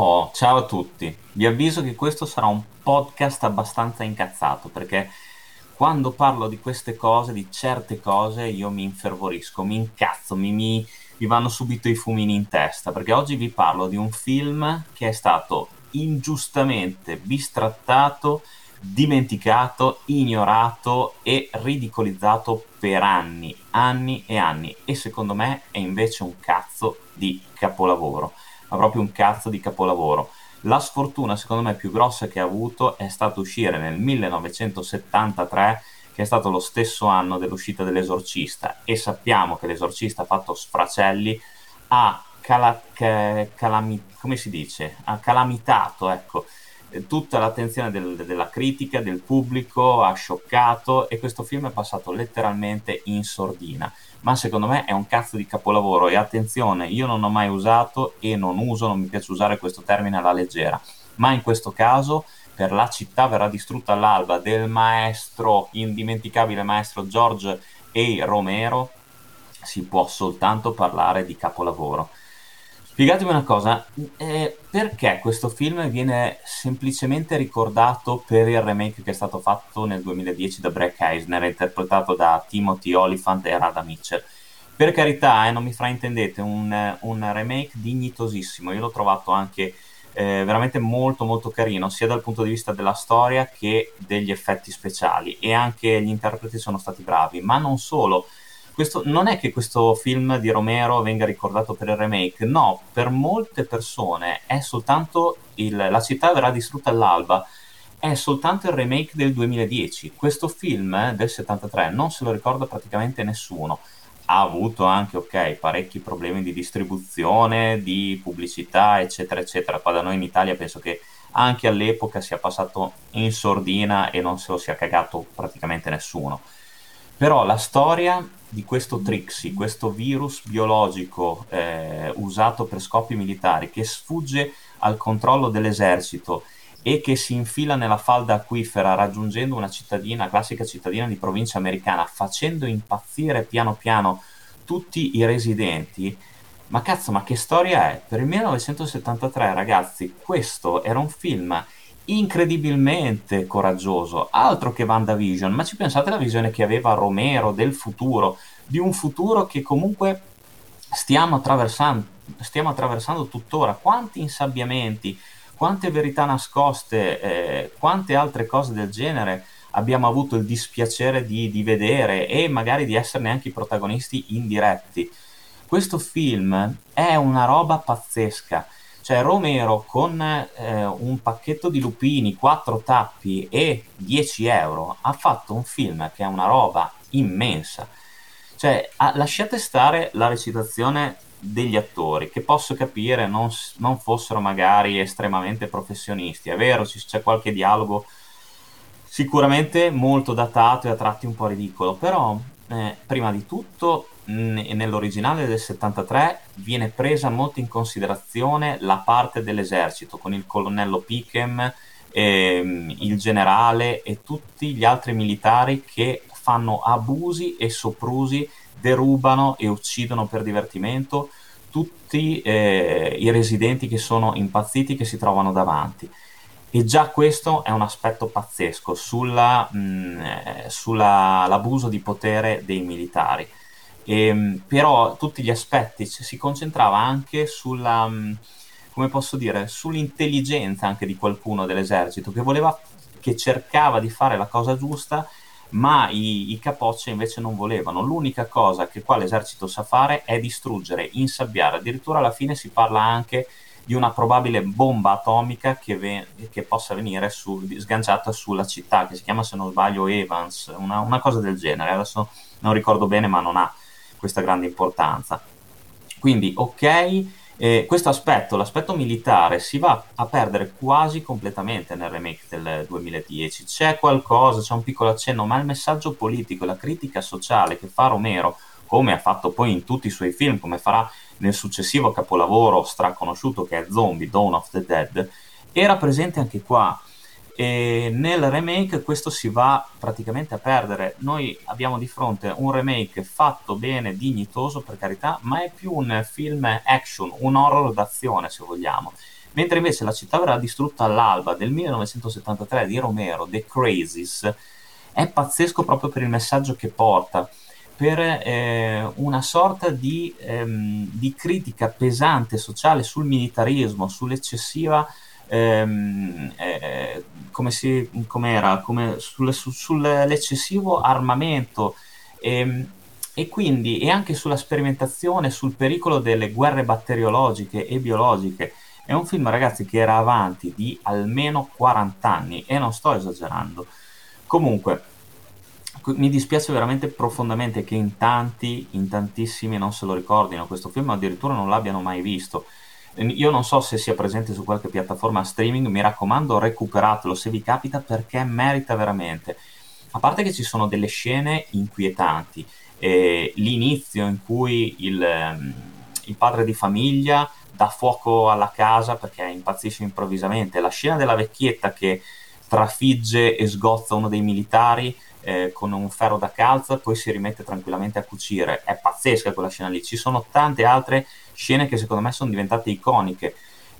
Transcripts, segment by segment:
Oh, ciao a tutti. Vi avviso che questo sarà un podcast abbastanza incazzato perché quando parlo di queste cose, di certe cose, io mi infervorisco, mi incazzo, mi, mi, mi vanno subito i fumini in testa perché oggi vi parlo di un film che è stato ingiustamente bistrattato, dimenticato, ignorato e ridicolizzato per anni, anni e anni e secondo me è invece un cazzo di capolavoro ma proprio un cazzo di capolavoro. La sfortuna, secondo me, più grossa che ha avuto è stato uscire nel 1973, che è stato lo stesso anno dell'uscita dell'Esorcista, e sappiamo che l'Esorcista ha fatto sfracelli, ha cala- calami- come si dice? Ha calamitato, ecco, tutta l'attenzione del, della critica, del pubblico, ha scioccato e questo film è passato letteralmente in sordina ma secondo me è un cazzo di capolavoro e attenzione, io non ho mai usato e non uso, non mi piace usare questo termine alla leggera, ma in questo caso per la città verrà distrutta all'alba del maestro, indimenticabile maestro George A. Romero, si può soltanto parlare di capolavoro. Spiegatemi una cosa, eh, perché questo film viene semplicemente ricordato per il remake che è stato fatto nel 2010 da Breck Eisner, interpretato da Timothy Oliphant e Rada Mitchell? Per carità, eh, non mi fraintendete, un, un, remake dignitosissimo, io l'ho trovato anche eh, veramente molto molto carino, sia dal punto di vista della storia che degli effetti speciali. E anche gli interpreti sono stati bravi, ma non solo questo, non è che questo film di Romero venga ricordato per il remake, no, per molte persone è soltanto il, La città verrà distrutta all'alba, è soltanto il remake del 2010. Questo film del 73 non se lo ricorda praticamente nessuno. Ha avuto anche, ok, parecchi problemi di distribuzione, di pubblicità, eccetera, eccetera. Qua da noi in Italia penso che anche all'epoca sia passato in sordina e non se lo sia cagato praticamente nessuno. Però la storia di questo Trixie, questo virus biologico eh, usato per scopi militari che sfugge al controllo dell'esercito e che si infila nella falda acquifera raggiungendo una cittadina, classica cittadina di provincia americana, facendo impazzire piano piano tutti i residenti. Ma cazzo, ma che storia è? Per il 1973, ragazzi, questo era un film incredibilmente coraggioso, altro che WandaVision, ma ci pensate alla visione che aveva Romero del futuro, di un futuro che comunque stiamo attraversando, stiamo attraversando tuttora, quanti insabbiamenti, quante verità nascoste, eh, quante altre cose del genere abbiamo avuto il dispiacere di, di vedere e magari di esserne anche i protagonisti indiretti. Questo film è una roba pazzesca cioè Romero con eh, un pacchetto di lupini, quattro tappi e 10 euro ha fatto un film che è una roba immensa. Cioè, ha, lasciate stare la recitazione degli attori, che posso capire non, non fossero magari estremamente professionisti. È vero, c'è qualche dialogo sicuramente molto datato e a tratti un po' ridicolo, però eh, prima di tutto nell'originale del 73 viene presa molto in considerazione la parte dell'esercito con il colonnello Pichem, ehm, il generale e tutti gli altri militari che fanno abusi e soprusi, derubano e uccidono per divertimento tutti eh, i residenti che sono impazziti che si trovano davanti. E già questo è un aspetto pazzesco sulla, mh, eh, sull'abuso di potere dei militari. E, ehm, però tutti gli aspetti si concentrava anche sulla, mh, come posso dire, sull'intelligenza anche di qualcuno dell'esercito che voleva, che cercava di fare la cosa giusta, ma i, i capocce invece non volevano. L'unica cosa che qua l'esercito sa fare è distruggere, insabbiare. Addirittura alla fine si parla anche di una probabile bomba atomica che, ve- che possa venire su- sganciata sulla città, che si chiama se non sbaglio Evans, una, una cosa del genere, adesso non ricordo bene ma non ha questa grande importanza. Quindi ok, eh, questo aspetto, l'aspetto militare, si va a perdere quasi completamente nel remake del 2010. C'è qualcosa, c'è un piccolo accenno, ma il messaggio politico, la critica sociale che fa Romero, come ha fatto poi in tutti i suoi film, come farà nel successivo capolavoro straconosciuto che è Zombie, Dawn of the Dead, era presente anche qua. E nel remake questo si va praticamente a perdere. Noi abbiamo di fronte un remake fatto bene, dignitoso per carità, ma è più un film action, un horror d'azione se vogliamo. mentre invece La città verrà distrutta all'alba del 1973 di Romero, The Crazies, è pazzesco proprio per il messaggio che porta, per eh, una sorta di, ehm, di, critica pesante sociale sul militarismo, sull'eccessiva, ehm, eh, come si, com'era, come sulle, su, sull'eccessivo armamento. Ehm, e quindi e anche sulla sperimentazione, sul pericolo delle guerre batteriologiche e biologiche. È un film, ragazzi, che era avanti di almeno 40 anni e non sto esagerando. Comunque, mi dispiace veramente profondamente che in tanti, in tantissimi non se lo ricordino questo film, addirittura non l'abbiano mai visto. Io non so se sia presente su qualche piattaforma streaming, mi raccomando recuperatelo se vi capita perché merita veramente. A parte che ci sono delle scene inquietanti, eh, l'inizio in cui il, ehm, il padre di famiglia dà fuoco alla casa perché impazzisce improvvisamente, la scena della vecchietta che trafigge e sgozza uno dei militari eh, con un ferro da calza, poi si rimette tranquillamente a cucire. È pazzesca quella scena lì. Ci sono tante altre scene che secondo me sono diventate iconiche.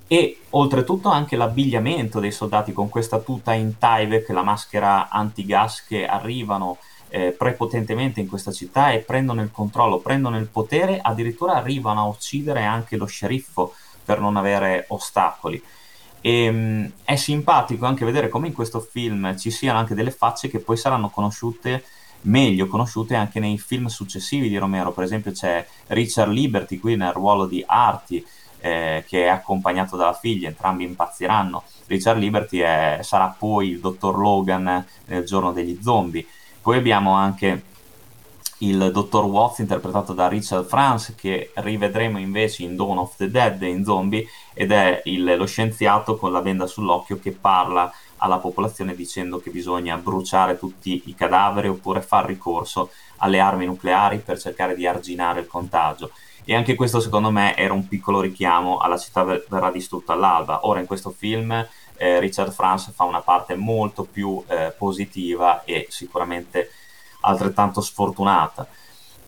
E oltretutto anche l'abbigliamento dei soldati con questa tuta in Tyvek, la maschera antigas che arrivano eh, prepotentemente in questa città e prendono il controllo, prendono il potere, addirittura arrivano a uccidere anche lo sceriffo per non avere ostacoli. E, um, è simpatico anche vedere come in questo film ci siano anche delle facce che poi saranno conosciute meglio conosciute anche nei film successivi di Romero. Per esempio c'è Richard Liberty qui nel ruolo di Artie, eh, che è accompagnato dalla figlia, entrambi impazziranno. Richard Liberty è, sarà poi il dottor Logan nel giorno degli zombie. Poi abbiamo anche il dottor Watts interpretato da Richard Franz che rivedremo invece in Dawn of the Dead in Zombie ed è il, lo scienziato con la benda sull'occhio che parla alla popolazione dicendo che bisogna bruciare tutti i cadaveri oppure far ricorso alle armi nucleari per cercare di arginare il contagio. E anche questo secondo me era un piccolo richiamo alla città verrà distrutta all'alba ora in questo film eh, Richard Franz fa una parte molto più eh, positiva e sicuramente altrettanto sfortunata.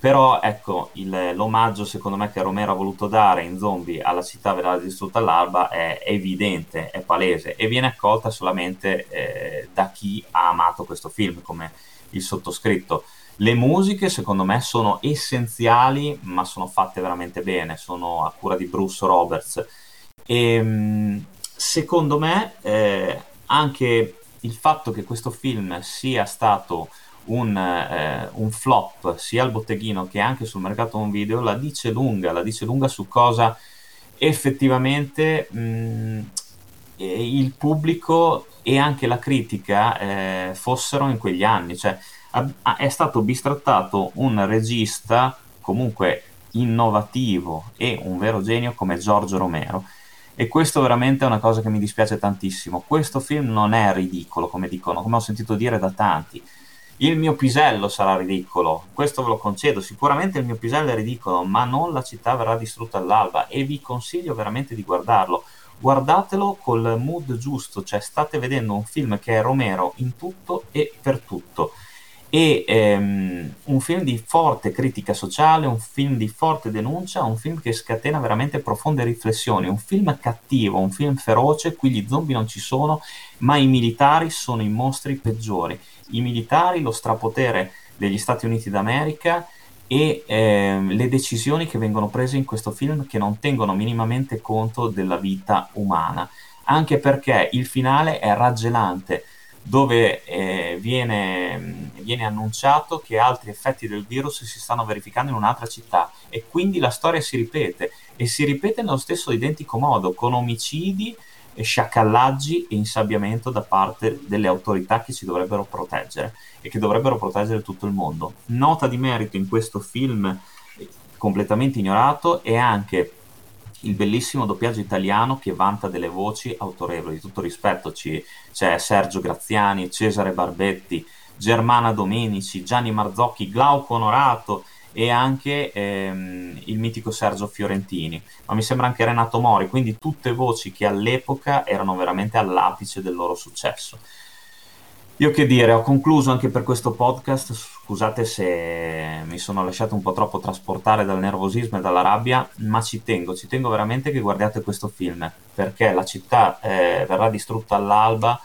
Però ecco, il, l'omaggio secondo me che Romero ha voluto dare in Zombie alla città verrà distrutta all'alba è evidente, è palese e viene accolta solamente eh, da chi ha amato questo film, come il sottoscritto. Le musiche secondo me sono essenziali, ma sono fatte veramente bene, sono a cura di Bruce Roberts. E ehm, secondo me eh, anche il fatto che questo film sia stato un, eh, un, flop sia al botteghino che anche sul mercato home video la dice lunga, la dice lunga su cosa effettivamente mh, il pubblico e anche la critica eh, fossero in quegli anni. Cioè, è stato bistrattato un regista comunque innovativo e un vero genio come Giorgio Romero. E questo veramente è una cosa che mi dispiace tantissimo. Questo film non è ridicolo, come dicono, come ho sentito dire da tanti il mio pisello sarà ridicolo, questo ve lo concedo, sicuramente il mio pisello è ridicolo, ma non la città verrà distrutta all'alba e vi consiglio veramente di guardarlo. Guardatelo col mood giusto, cioè state vedendo un film che è Romero in tutto e per tutto. E ehm, un film di forte critica sociale, un film di forte denuncia, un film che scatena veramente profonde riflessioni, un film cattivo, un film feroce, qui gli zombie non ci sono, ma i militari sono i mostri peggiori i militari, lo strapotere degli Stati Uniti d'America e eh, le decisioni che vengono prese in questo film che non tengono minimamente conto della vita umana, anche perché il finale è raggelante, dove eh, viene, viene annunciato che altri effetti del virus si stanno verificando in un'altra città e quindi la storia si ripete e si ripete nello stesso identico modo, con omicidi sciacallaggi e insabbiamento da parte delle autorità che ci dovrebbero proteggere e che dovrebbero proteggere tutto il mondo. Nota di merito in questo film completamente ignorato è anche il bellissimo doppiaggio italiano che vanta delle voci autorevoli, di tutto rispetto c'è Sergio Graziani, Cesare Barbetti, Germana Domenici, Gianni Marzocchi, Glauco Onorato, e anche ehm, il mitico Sergio Fiorentini, ma mi sembra anche Renato Mori, quindi tutte voci che all'epoca erano veramente all'apice del loro successo. Io che dire, ho concluso anche per questo podcast, scusate se mi sono lasciato un po' troppo trasportare dal nervosismo e dalla rabbia, ma ci tengo, ci tengo veramente che guardiate questo film, perché la città eh, verrà distrutta all'alba,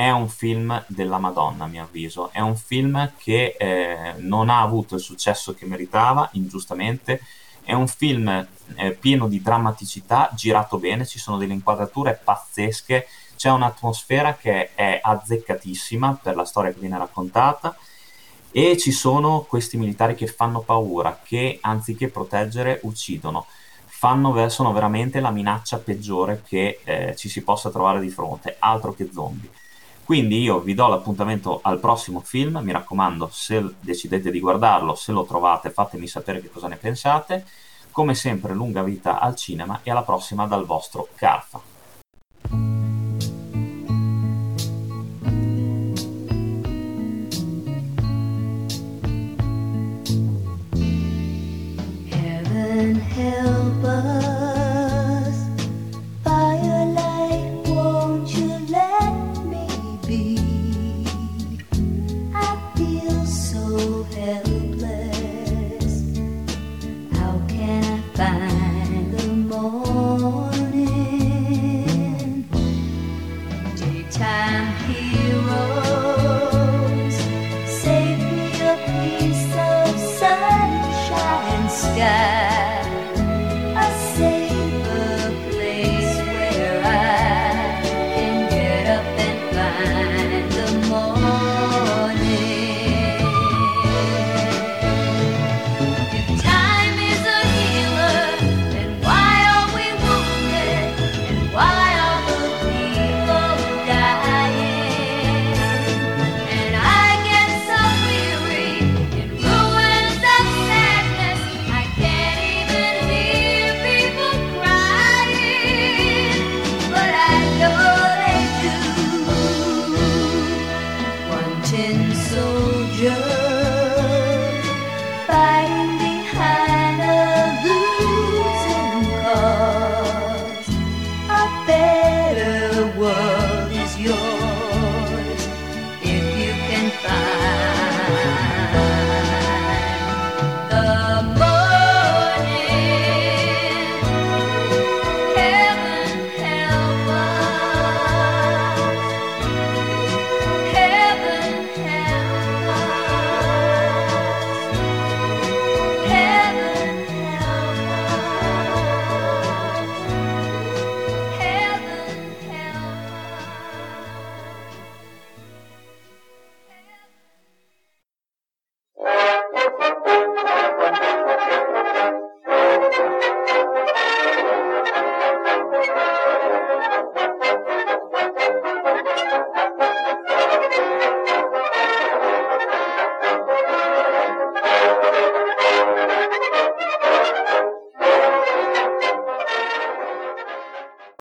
è un film della Madonna a mio avviso, è un film che eh, non ha avuto il successo che meritava, ingiustamente, è un film eh, pieno di drammaticità, girato bene, ci sono delle inquadrature pazzesche, c'è un'atmosfera che è azzeccatissima per la storia che viene raccontata. E ci sono questi militari che fanno paura, che anziché proteggere uccidono. Fanno, sono veramente la minaccia peggiore che eh, ci si possa trovare di fronte, altro che zombie. Quindi io vi do l'appuntamento al prossimo film, mi raccomando, se decidete di guardarlo, se lo trovate, fatemi sapere che cosa ne pensate. Come sempre, lunga vita al cinema e alla prossima dal vostro Carfa. to hell.